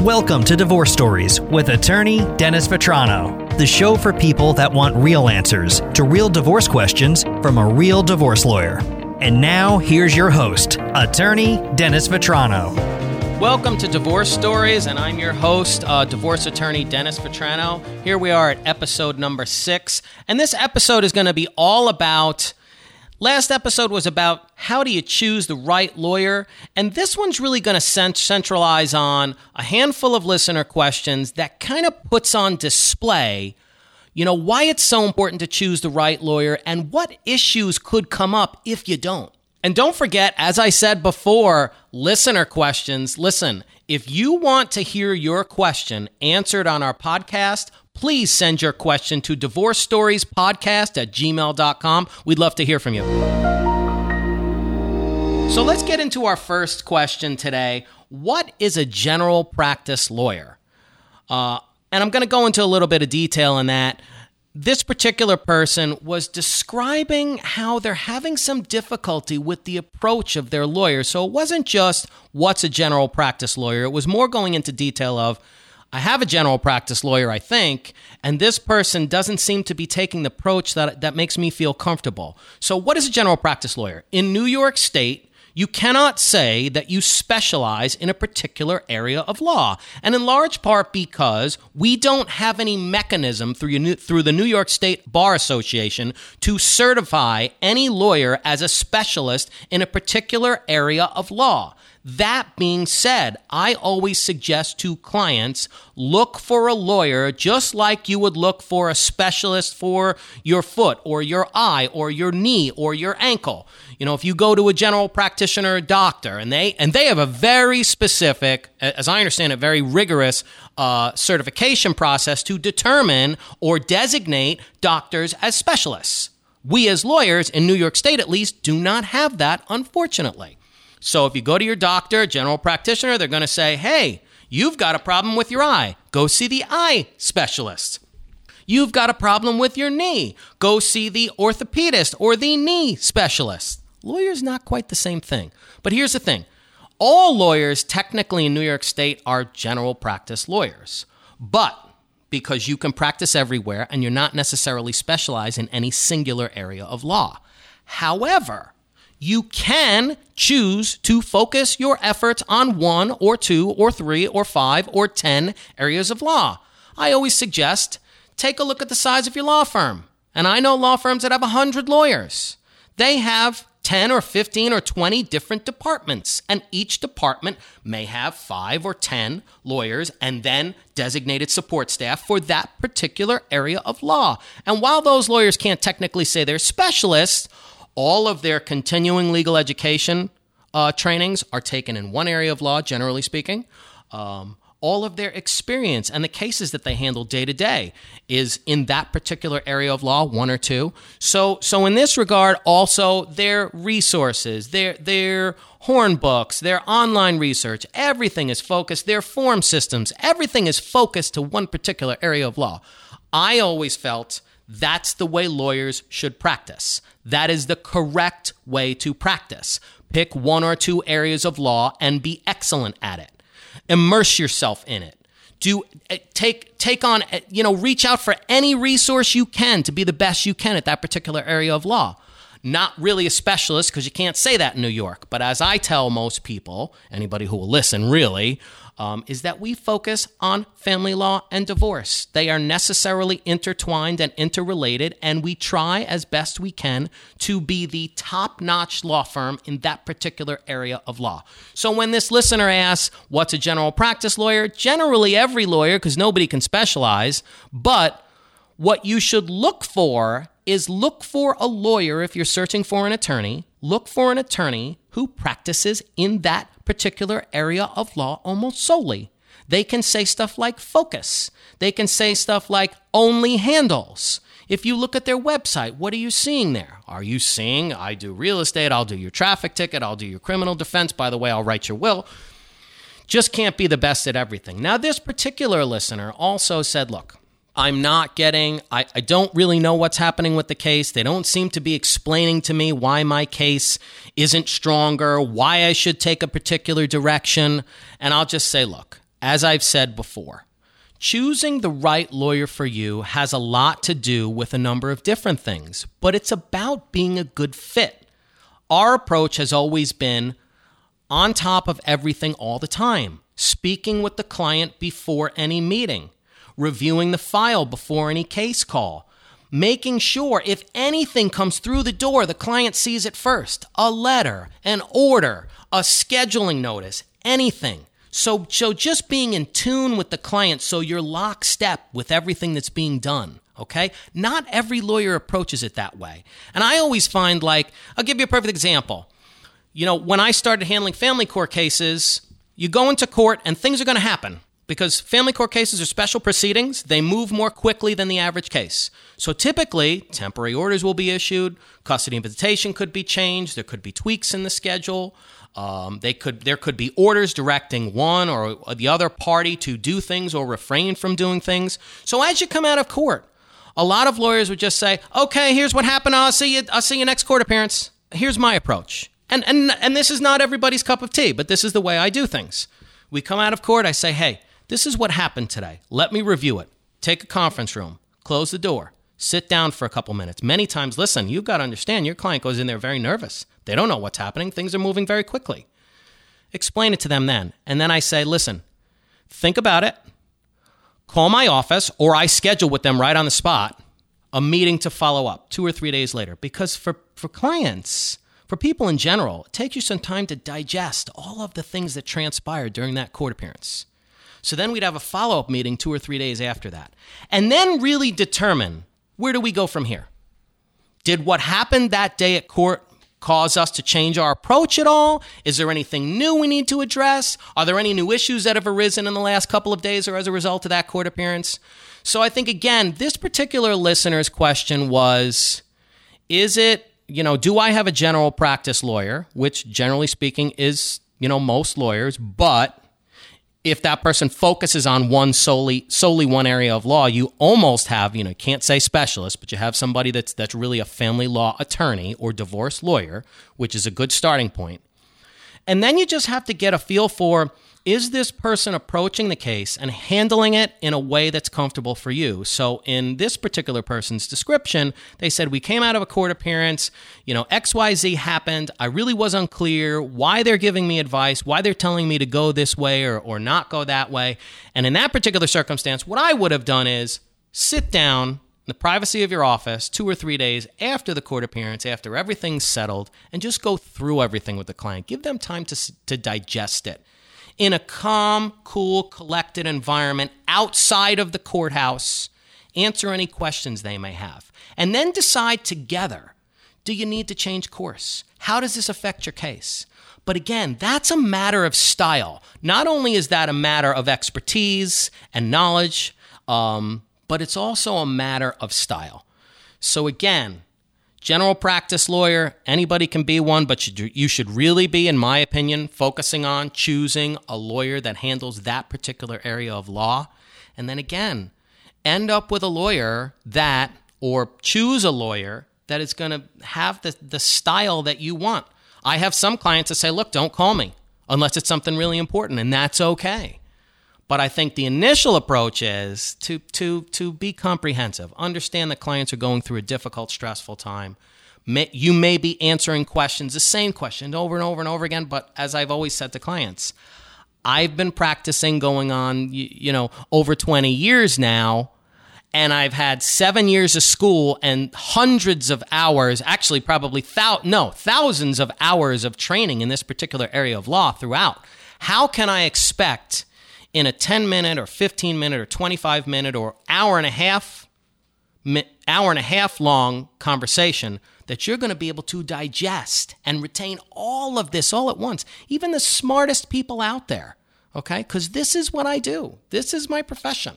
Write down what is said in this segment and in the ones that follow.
Welcome to Divorce Stories with attorney Dennis Vetrano, the show for people that want real answers to real divorce questions from a real divorce lawyer. And now, here's your host, attorney Dennis Vetrano. Welcome to Divorce Stories, and I'm your host, uh, divorce attorney Dennis Vetrano. Here we are at episode number six, and this episode is going to be all about Last episode was about how do you choose the right lawyer, and this one's really going to centralize on a handful of listener questions that kind of puts on display, you know, why it's so important to choose the right lawyer and what issues could come up if you don't. And don't forget, as I said before, listener questions. Listen, if you want to hear your question answered on our podcast, please send your question to divorce stories podcast at gmail.com. We'd love to hear from you. So let's get into our first question today. What is a general practice lawyer? Uh, and I'm going to go into a little bit of detail in that. This particular person was describing how they're having some difficulty with the approach of their lawyer. So it wasn't just what's a general practice lawyer, it was more going into detail of I have a general practice lawyer, I think, and this person doesn't seem to be taking the approach that, that makes me feel comfortable. So, what is a general practice lawyer? In New York State, you cannot say that you specialize in a particular area of law. And in large part because we don't have any mechanism through, through the New York State Bar Association to certify any lawyer as a specialist in a particular area of law. That being said, I always suggest to clients look for a lawyer just like you would look for a specialist for your foot or your eye or your knee or your ankle. You know, if you go to a general practitioner or doctor and they and they have a very specific, as I understand it, very rigorous uh, certification process to determine or designate doctors as specialists. We as lawyers in New York State at least do not have that, unfortunately. So if you go to your doctor, general practitioner, they're going to say, hey, you've got a problem with your eye. Go see the eye specialist. You've got a problem with your knee. Go see the orthopedist or the knee specialist. Lawyer's not quite the same thing. But here's the thing all lawyers, technically in New York State, are general practice lawyers. But because you can practice everywhere and you're not necessarily specialized in any singular area of law. However, you can choose to focus your efforts on one or two or three or five or 10 areas of law. I always suggest take a look at the size of your law firm. And I know law firms that have 100 lawyers. They have 10 or 15 or 20 different departments, and each department may have five or 10 lawyers and then designated support staff for that particular area of law. And while those lawyers can't technically say they're specialists, all of their continuing legal education uh, trainings are taken in one area of law, generally speaking. Um, all of their experience and the cases that they handle day to day is in that particular area of law, one or two. So, so in this regard, also their resources, their their horn books, their online research, everything is focused. Their form systems, everything is focused to one particular area of law. I always felt that's the way lawyers should practice. That is the correct way to practice. Pick one or two areas of law and be excellent at it. Immerse yourself in it. Do eh, take take on eh, you know reach out for any resource you can to be the best you can at that particular area of law not really a specialist because you can't say that in New York. But as I tell most people, anybody who will listen really, um, is that we focus on family law and divorce. They are necessarily intertwined and interrelated, and we try as best we can to be the top notch law firm in that particular area of law. So when this listener asks, What's a general practice lawyer? Generally, every lawyer, because nobody can specialize, but what you should look for is look for a lawyer if you're searching for an attorney. Look for an attorney who practices in that particular area of law almost solely. They can say stuff like focus. They can say stuff like only handles. If you look at their website, what are you seeing there? Are you seeing, I do real estate, I'll do your traffic ticket, I'll do your criminal defense, by the way, I'll write your will. Just can't be the best at everything. Now, this particular listener also said, look, I'm not getting, I, I don't really know what's happening with the case. They don't seem to be explaining to me why my case isn't stronger, why I should take a particular direction. And I'll just say, look, as I've said before, choosing the right lawyer for you has a lot to do with a number of different things, but it's about being a good fit. Our approach has always been on top of everything all the time, speaking with the client before any meeting, reviewing the file before any case call, making sure if anything comes through the door, the client sees it first a letter, an order, a scheduling notice, anything. So, so just being in tune with the client so you're lockstep with everything that's being done. Okay? Not every lawyer approaches it that way. And I always find like, I'll give you a perfect example. You know, when I started handling family court cases, you go into court and things are going to happen because family court cases are special proceedings. They move more quickly than the average case. So typically, temporary orders will be issued, custody and visitation could be changed, there could be tweaks in the schedule. Um, they could there could be orders directing one or the other party to do things or refrain from doing things. So as you come out of court, a lot of lawyers would just say, "Okay, here's what happened. I'll see you. I'll see you next court appearance." Here's my approach, and and and this is not everybody's cup of tea, but this is the way I do things. We come out of court. I say, "Hey." This is what happened today. Let me review it. Take a conference room, close the door, sit down for a couple minutes. Many times, listen, you've got to understand your client goes in there very nervous. They don't know what's happening, things are moving very quickly. Explain it to them then. And then I say, listen, think about it, call my office, or I schedule with them right on the spot a meeting to follow up two or three days later. Because for, for clients, for people in general, it takes you some time to digest all of the things that transpired during that court appearance. So then we'd have a follow up meeting two or three days after that. And then really determine where do we go from here? Did what happened that day at court cause us to change our approach at all? Is there anything new we need to address? Are there any new issues that have arisen in the last couple of days or as a result of that court appearance? So I think, again, this particular listener's question was Is it, you know, do I have a general practice lawyer, which generally speaking is, you know, most lawyers, but if that person focuses on one solely solely one area of law, you almost have, you know, can't say specialist, but you have somebody that's that's really a family law attorney or divorce lawyer, which is a good starting point. And then you just have to get a feel for is this person approaching the case and handling it in a way that's comfortable for you? So, in this particular person's description, they said, We came out of a court appearance, you know, XYZ happened. I really was unclear why they're giving me advice, why they're telling me to go this way or, or not go that way. And in that particular circumstance, what I would have done is sit down in the privacy of your office two or three days after the court appearance, after everything's settled, and just go through everything with the client. Give them time to, to digest it in a calm, cool, collected environment outside of the courthouse. Answer any questions they may have. And then decide together do you need to change course? How does this affect your case? But again, that's a matter of style. Not only is that a matter of expertise and knowledge, um, but it's also a matter of style. So again, general practice lawyer, anybody can be one, but you should really be, in my opinion, focusing on choosing a lawyer that handles that particular area of law. And then again, end up with a lawyer that, or choose a lawyer that is going to have the, the style that you want. I have some clients that say, look, don't call me unless it's something really important, and that's okay. But I think the initial approach is to, to, to be comprehensive, understand that clients are going through a difficult, stressful time. May, you may be answering questions, the same question over and over and over again, but as I've always said to clients, I've been practicing going on, you, you know, over 20 years now and I've had seven years of school and hundreds of hours, actually, probably thou- no thousands of hours of training in this particular area of law throughout. How can I expect in a 10 minute or 15 minute or 25 minute or hour and a half hour and a half long conversation that you're going to be able to digest and retain all of this all at once even the smartest people out there okay? Cuz this is what I do. This is my profession.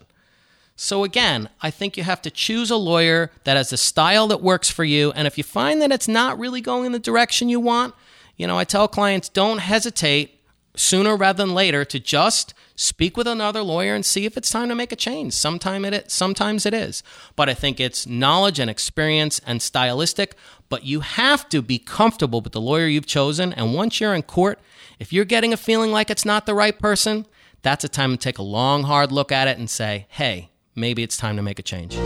So again, I think you have to choose a lawyer that has a style that works for you and if you find that it's not really going in the direction you want, you know, I tell clients don't hesitate sooner rather than later to just speak with another lawyer and see if it's time to make a change. Sometime it sometimes it is. But I think it's knowledge and experience and stylistic, but you have to be comfortable with the lawyer you've chosen and once you're in court, if you're getting a feeling like it's not the right person, that's a time to take a long, hard look at it and say, hey, maybe it's time to make a change.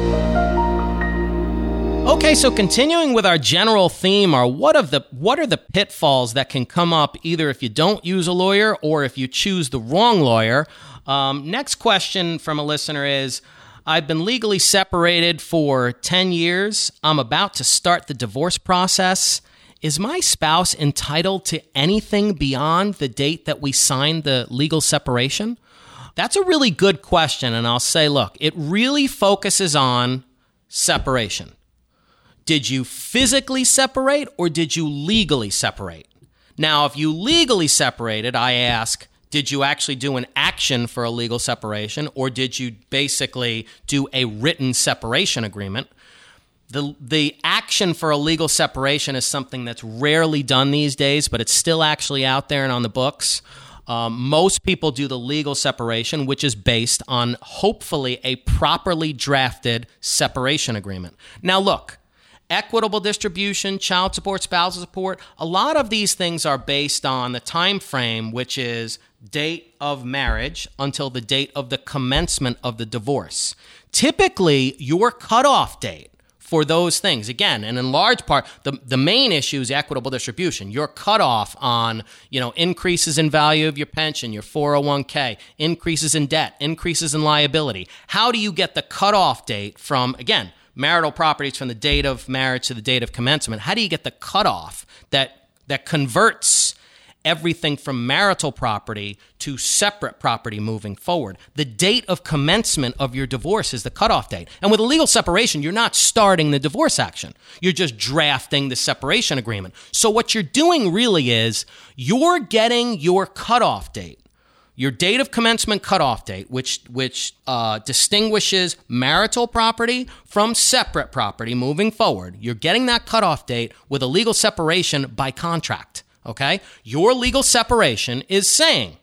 Okay, so continuing with our general theme are what of the what are the pitfalls that can come up either if you don't use a lawyer or if you choose the wrong lawyer. Um, next question from a listener is I've been legally separated for 10 years. I'm about to start the divorce process. Is my spouse entitled to anything beyond the date that we signed the legal separation? That's a really good question. And I'll say, look, it really focuses on separation. Did you physically separate or did you legally separate? Now, if you legally separated, I ask, did you actually do an action for a legal separation or did you basically do a written separation agreement? The, the action for a legal separation is something that's rarely done these days, but it's still actually out there and on the books. Um, most people do the legal separation, which is based on hopefully a properly drafted separation agreement. Now, look, equitable distribution, child support, spousal support, a lot of these things are based on the time frame which is date of marriage until the date of the commencement of the divorce. Typically, your cutoff date for those things. Again, and in large part, the, the main issue is equitable distribution. Your cutoff on, you know, increases in value of your pension, your 401k, increases in debt, increases in liability. How do you get the cutoff date from, again, marital properties from the date of marriage to the date of commencement, how do you get the cutoff that that converts everything from marital property to separate property moving forward. The date of commencement of your divorce is the cutoff date. And with a legal separation, you're not starting the divorce action. You're just drafting the separation agreement. So what you're doing really is you're getting your cutoff date your date of commencement cutoff date, which which uh, distinguishes marital property from separate property moving forward. You're getting that cutoff date with a legal separation by contract. Okay, your legal separation is saying.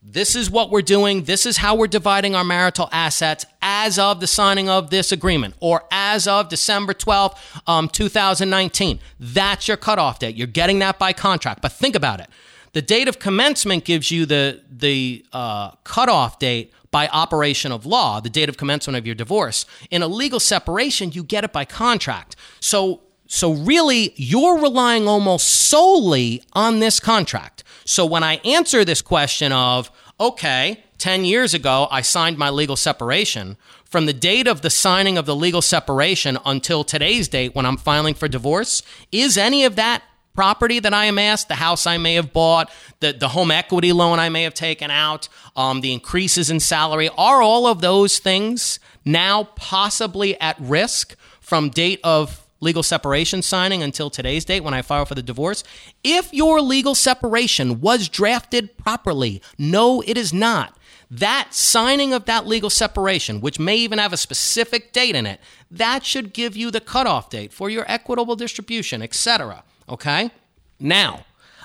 This is what we're doing. This is how we're dividing our marital assets as of the signing of this agreement or as of December 12th, um, 2019. That's your cutoff date. You're getting that by contract. But think about it the date of commencement gives you the the uh, cutoff date by operation of law, the date of commencement of your divorce. In a legal separation, you get it by contract. So so really, you're relying almost solely on this contract. So when I answer this question of, okay, 10 years ago, I signed my legal separation. From the date of the signing of the legal separation until today's date when I'm filing for divorce, is any of that property that I amassed, the house I may have bought, the, the home equity loan I may have taken out, um, the increases in salary, are all of those things now possibly at risk from date of legal separation signing until today's date when I file for the divorce? If your legal separation was drafted properly, no, it is not. That signing of that legal separation, which may even have a specific date in it, that should give you the cutoff date for your equitable distribution, etc. Okay? Now,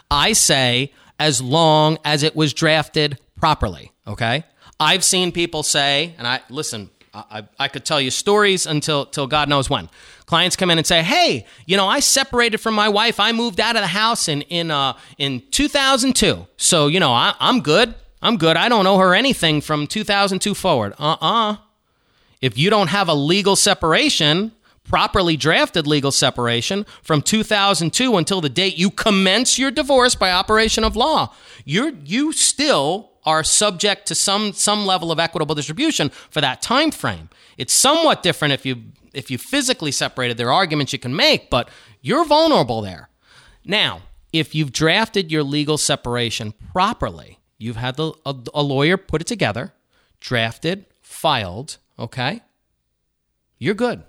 I say as long as it was drafted properly. Okay? I've seen people say, and I listen, I, I could tell you stories until till God knows when. Clients come in and say, "Hey, you know, I separated from my wife. I moved out of the house in in uh, in 2002. So you know, I, I'm good. I'm good. I don't owe her anything from 2002 forward. Uh-uh. If you don't have a legal separation, properly drafted legal separation from 2002 until the date you commence your divorce by operation of law. You're, you still are subject to some, some level of equitable distribution for that time frame. It's somewhat different if you, if you physically separated. There are arguments you can make, but you're vulnerable there. Now, if you've drafted your legal separation properly, you've had the, a, a lawyer put it together, drafted, filed, okay? You're good.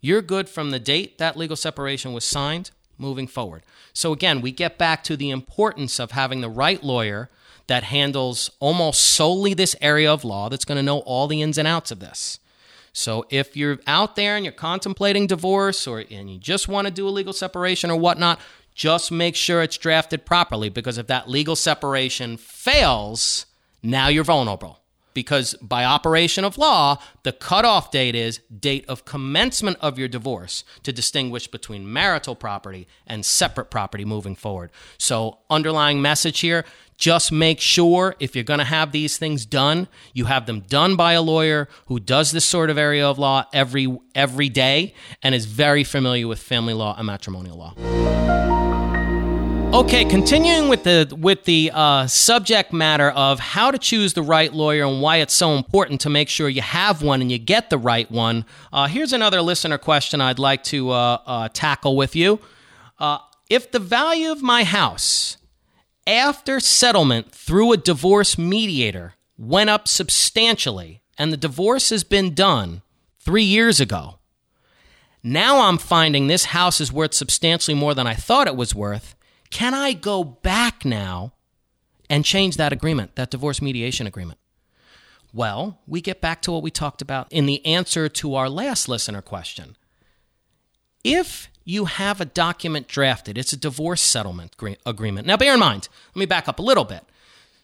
You're good from the date that legal separation was signed moving forward. So, again, we get back to the importance of having the right lawyer that handles almost solely this area of law that's going to know all the ins and outs of this. So, if you're out there and you're contemplating divorce or and you just want to do a legal separation or whatnot, just make sure it's drafted properly because if that legal separation fails, now you're vulnerable because by operation of law, the cutoff date is date of commencement of your divorce to distinguish between marital property and separate property moving forward. So, underlying message here just make sure if you're going to have these things done, you have them done by a lawyer who does this sort of area of law every every day and is very familiar with family law and matrimonial law. Okay, continuing with the with the uh, subject matter of how to choose the right lawyer and why it's so important to make sure you have one and you get the right one. Uh, here's another listener question I'd like to uh, uh tackle with you. Uh, if the value of my house after settlement through a divorce mediator went up substantially, and the divorce has been done three years ago, now I'm finding this house is worth substantially more than I thought it was worth can I go back now and change that agreement, that divorce mediation agreement? Well, we get back to what we talked about in the answer to our last listener question. If you have a document drafted, it's a divorce settlement agreement. Now, bear in mind, let me back up a little bit.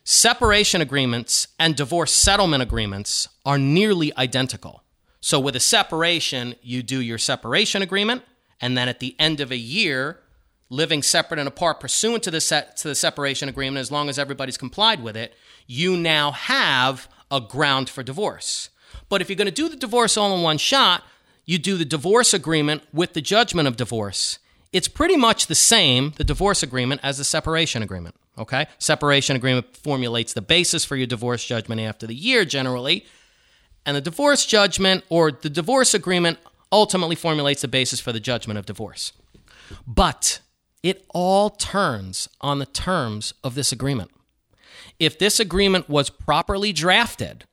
Separation agreements and divorce settlement agreements are nearly identical. So, with a separation, you do your separation agreement, and then at the end of a year, living separate and apart pursuant to the set, to the separation agreement as long as everybody's complied with it, you now have a ground for divorce. But if you're going to do the divorce all in one shot, you do the divorce agreement with the judgment of divorce. It's pretty much the same, the divorce agreement, as the separation agreement. Okay? Separation agreement formulates the basis for your divorce judgment after the year generally. And the divorce judgment or the divorce agreement ultimately formulates the basis for the judgment of divorce. But it all turns on the terms of this agreement. If this agreement was properly drafted,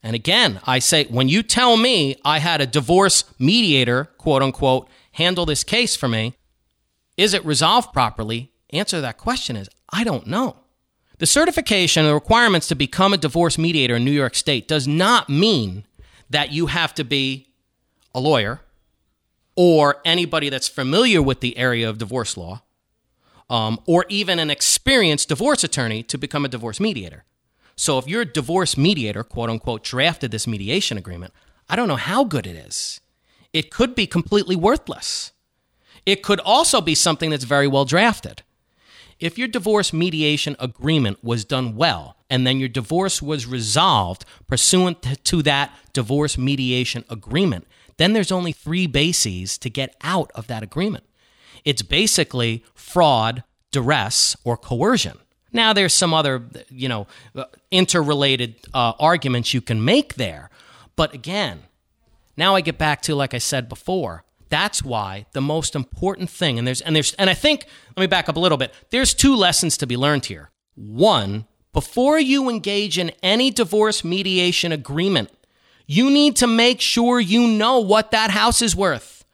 and again, I say, when you tell me I had a divorce mediator, quote unquote, handle this case for me, is it resolved properly? Answer that question is I don't know. The certification the requirements to become a divorce mediator in New York State does not mean that you have to be a lawyer or anybody that's familiar with the area of divorce law, um, or even an experienced divorce attorney to become a divorce mediator. So if your divorce mediator, quote unquote, drafted this mediation agreement, I don't know how good it is. It could be completely worthless. It could also be something that's very well drafted. If your divorce mediation agreement was done well, and then your divorce was resolved pursuant to that divorce mediation agreement, then there's only three bases to get out of that agreement. It's basically fraud, duress, or coercion. Now, there's some other, you know, uh, interrelated uh, arguments you can make there. But again, now I get back to, like I said before, that's why the most important thing, and there's, and there's, and I think, let me back up a little bit. There's two lessons to be learned here. One, before you engage in any divorce mediation agreement, you need to make sure you know what that house is worth.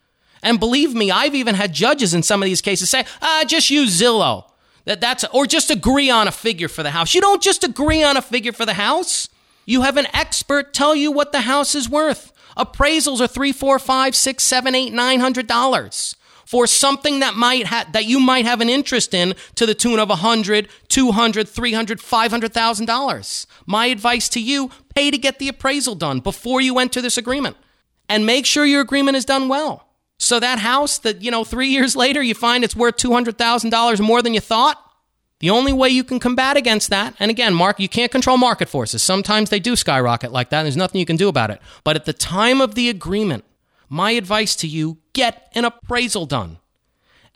And believe me, I've even had judges in some of these cases say, ah, just use Zillow. That, that's, or just agree on a figure for the house. You don't just agree on a figure for the house. You have an expert tell you what the house is worth. Appraisals are three, four, five, six, seven, eight, nine hundred dollars for something that might ha- that you might have an interest in to the tune of a hundred, two hundred, three hundred, five hundred thousand dollars. My advice to you: pay to get the appraisal done before you enter this agreement, and make sure your agreement is done well. So that house that you know three years later you find it's worth two hundred thousand dollars more than you thought. The only way you can combat against that, and again, Mark, you can't control market forces. Sometimes they do skyrocket like that, and there's nothing you can do about it. But at the time of the agreement, my advice to you get an appraisal done.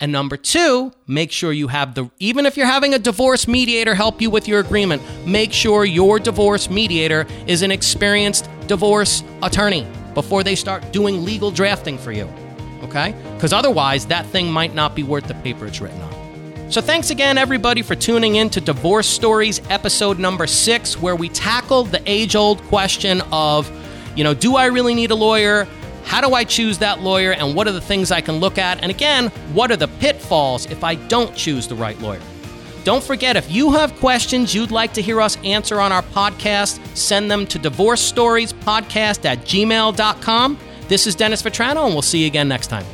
And number two, make sure you have the, even if you're having a divorce mediator help you with your agreement, make sure your divorce mediator is an experienced divorce attorney before they start doing legal drafting for you. Okay? Because otherwise, that thing might not be worth the paper it's written on. So, thanks again, everybody, for tuning in to Divorce Stories, episode number six, where we tackle the age old question of, you know, do I really need a lawyer? How do I choose that lawyer and what are the things I can look at? And again, what are the pitfalls if I don't choose the right lawyer? Don't forget, if you have questions you'd like to hear us answer on our podcast, send them to divorce stories podcast at gmail.com. This is Dennis Vetrano, and we'll see you again next time.